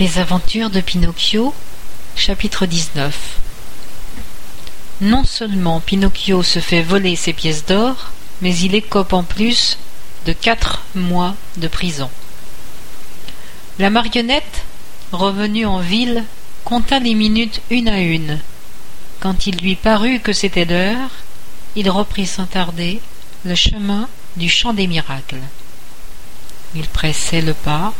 Les aventures de Pinocchio, chapitre 19 Non seulement Pinocchio se fait voler ses pièces d'or, mais il écope en plus de quatre mois de prison. La marionnette, revenue en ville, compta les minutes une à une. Quand il lui parut que c'était l'heure, il reprit sans tarder le chemin du champ des miracles. Il pressait le pas,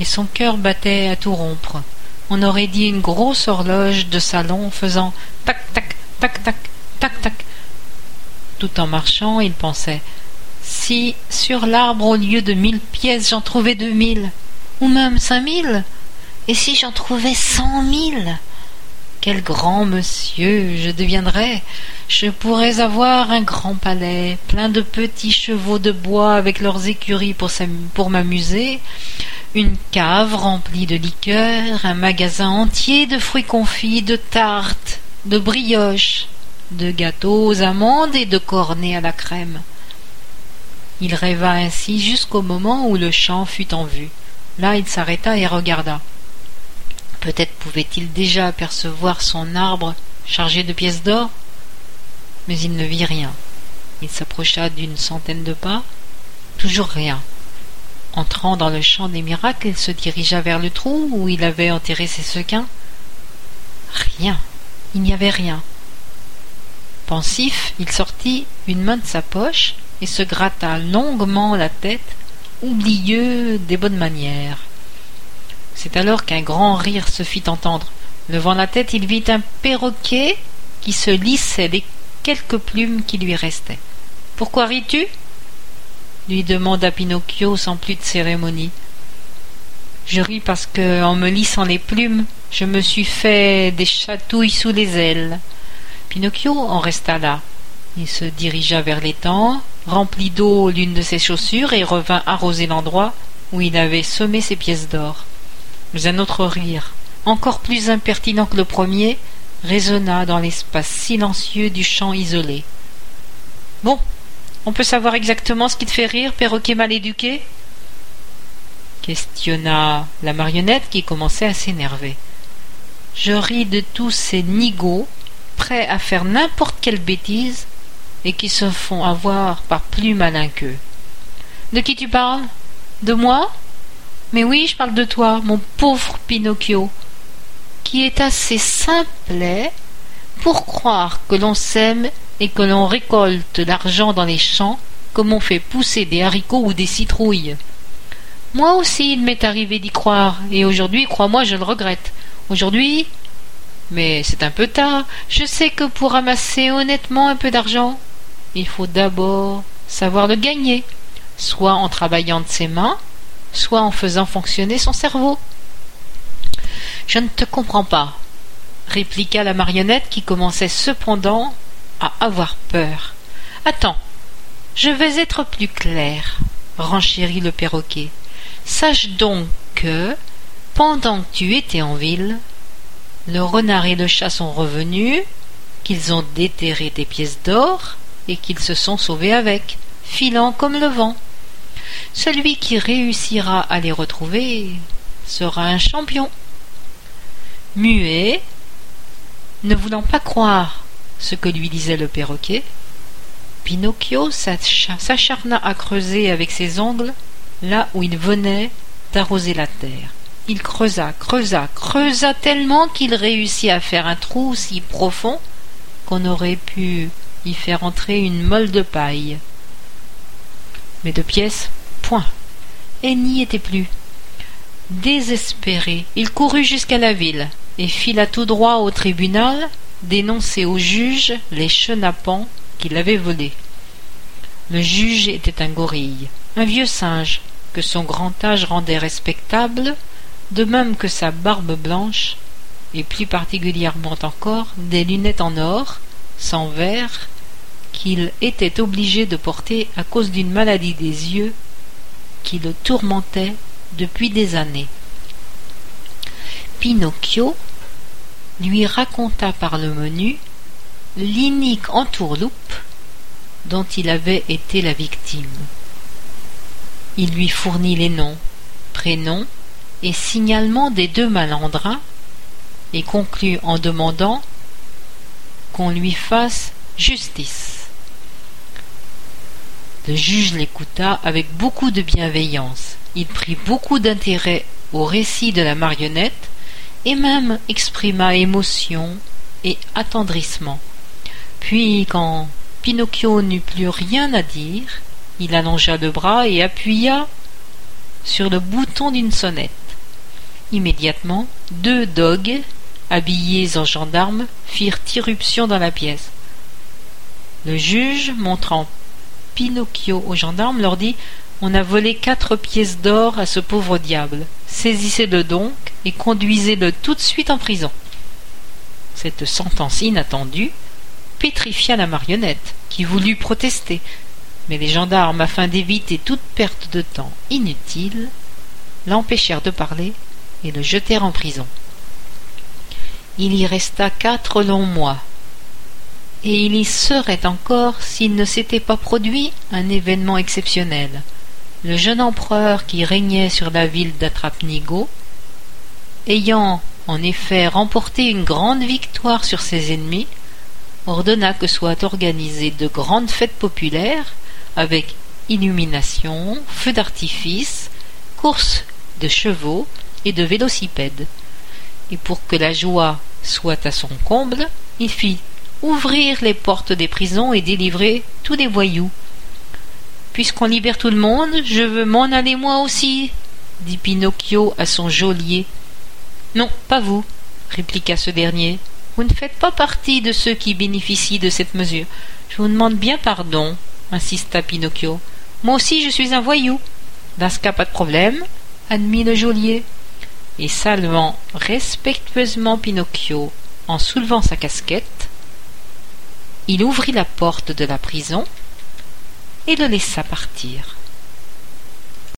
et son cœur battait à tout rompre. On aurait dit une grosse horloge de salon faisant tac tac tac tac tac tac. Tout en marchant, il pensait Si sur l'arbre au lieu de mille pièces j'en trouvais deux mille, ou même cinq mille, et si j'en trouvais cent mille quel grand monsieur je deviendrais je pourrais avoir un grand palais plein de petits chevaux de bois avec leurs écuries pour, pour m'amuser une cave remplie de liqueurs, un magasin entier de fruits confits, de tartes, de brioches, de gâteaux aux amandes et de cornets à la crème. Il rêva ainsi jusqu'au moment où le champ fut en vue. Là il s'arrêta et regarda. Peut-être pouvait-il déjà apercevoir son arbre chargé de pièces d'or, mais il ne vit rien. Il s'approcha d'une centaine de pas, toujours rien. Entrant dans le champ des miracles, il se dirigea vers le trou où il avait enterré ses sequins. Rien. Il n'y avait rien. Pensif, il sortit une main de sa poche et se gratta longuement la tête, oublieux des bonnes manières. C'est alors qu'un grand rire se fit entendre. Levant la tête, il vit un perroquet qui se lissait les quelques plumes qui lui restaient. Pourquoi ris-tu? Lui demanda Pinocchio sans plus de cérémonie. Je ris parce que, en me lissant les plumes, je me suis fait des chatouilles sous les ailes. Pinocchio en resta là. Il se dirigea vers l'étang, remplit d'eau l'une de ses chaussures et revint arroser l'endroit où il avait semé ses pièces d'or. Mais un autre rire, encore plus impertinent que le premier, résonna dans l'espace silencieux du champ isolé. Bon, on peut savoir exactement ce qui te fait rire, perroquet mal éduqué questionna la marionnette qui commençait à s'énerver. Je ris de tous ces nigauds prêts à faire n'importe quelle bêtise et qui se font avoir par plus malin qu'eux. De qui tu parles? De moi? Mais oui, je parle de toi, mon pauvre Pinocchio, qui est assez simplet pour croire que l'on s'aime et que l'on récolte l'argent dans les champs comme on fait pousser des haricots ou des citrouilles. Moi aussi il m'est arrivé d'y croire, et aujourd'hui, crois-moi, je le regrette. Aujourd'hui mais c'est un peu tard. Je sais que pour amasser honnêtement un peu d'argent, il faut d'abord savoir le gagner, soit en travaillant de ses mains, soit en faisant fonctionner son cerveau. Je ne te comprends pas, répliqua la marionnette qui commençait cependant à avoir peur. Attends, je vais être plus clair, renchérit le perroquet. Sache donc que, pendant que tu étais en ville, le renard et le chat sont revenus, qu'ils ont déterré tes pièces d'or et qu'ils se sont sauvés avec, filant comme le vent. Celui qui réussira à les retrouver sera un champion. Muet, ne voulant pas croire ce que lui disait le perroquet, Pinocchio s'acharna à creuser avec ses ongles là où il venait d'arroser la terre. Il creusa, creusa, creusa tellement qu'il réussit à faire un trou si profond qu'on aurait pu y faire entrer une molle de paille. Mais de pièces, point. Et n'y était plus. Désespéré, il courut jusqu'à la ville et fila tout droit au tribunal dénoncer au juge les chenapans qui l'avaient volé. Le juge était un gorille, un vieux singe, que son grand âge rendait respectable, de même que sa barbe blanche, et plus particulièrement encore des lunettes en or, sans verre, qu'il était obligé de porter à cause d'une maladie des yeux qui le tourmentait depuis des années. Pinocchio lui raconta par le menu l'inique entourloupe dont il avait été la victime. Il lui fournit les noms, prénoms et signalement des deux malandrins, et conclut en demandant qu'on lui fasse justice. Le juge l'écouta avec beaucoup de bienveillance. Il prit beaucoup d'intérêt au récit de la marionnette et même exprima émotion et attendrissement. Puis, quand Pinocchio n'eut plus rien à dire, il allongea le bras et appuya sur le bouton d'une sonnette. Immédiatement, deux dogues, habillés en gendarmes, firent irruption dans la pièce. Le juge, montrant Pinocchio aux gendarmes, leur dit On a volé quatre pièces d'or à ce pauvre diable. Saisissez-le donc et conduisez-le tout de suite en prison. Cette sentence inattendue pétrifia la marionnette, qui voulut protester, mais les gendarmes, afin d'éviter toute perte de temps inutile, l'empêchèrent de parler et le jetèrent en prison. Il y resta quatre longs mois, et il y serait encore s'il ne s'était pas produit un événement exceptionnel. Le jeune empereur qui régnait sur la ville d'Atrapnigo, ayant en effet remporté une grande victoire sur ses ennemis, ordonna que soient organisées de grandes fêtes populaires avec illumination, feux d'artifice, courses de chevaux et de vélocipèdes. Et pour que la joie soit à son comble, il fit ouvrir les portes des prisons et délivrer tous les voyous. Puisqu'on libère tout le monde, je veux m'en aller moi aussi, dit Pinocchio à son geôlier. Non, pas vous, répliqua ce dernier. Vous ne faites pas partie de ceux qui bénéficient de cette mesure. Je vous demande bien pardon, insista Pinocchio. Moi aussi je suis un voyou. Dans ce cas, pas de problème, admit le geôlier. Et saluant respectueusement Pinocchio en soulevant sa casquette, il ouvrit la porte de la prison et le laissa partir.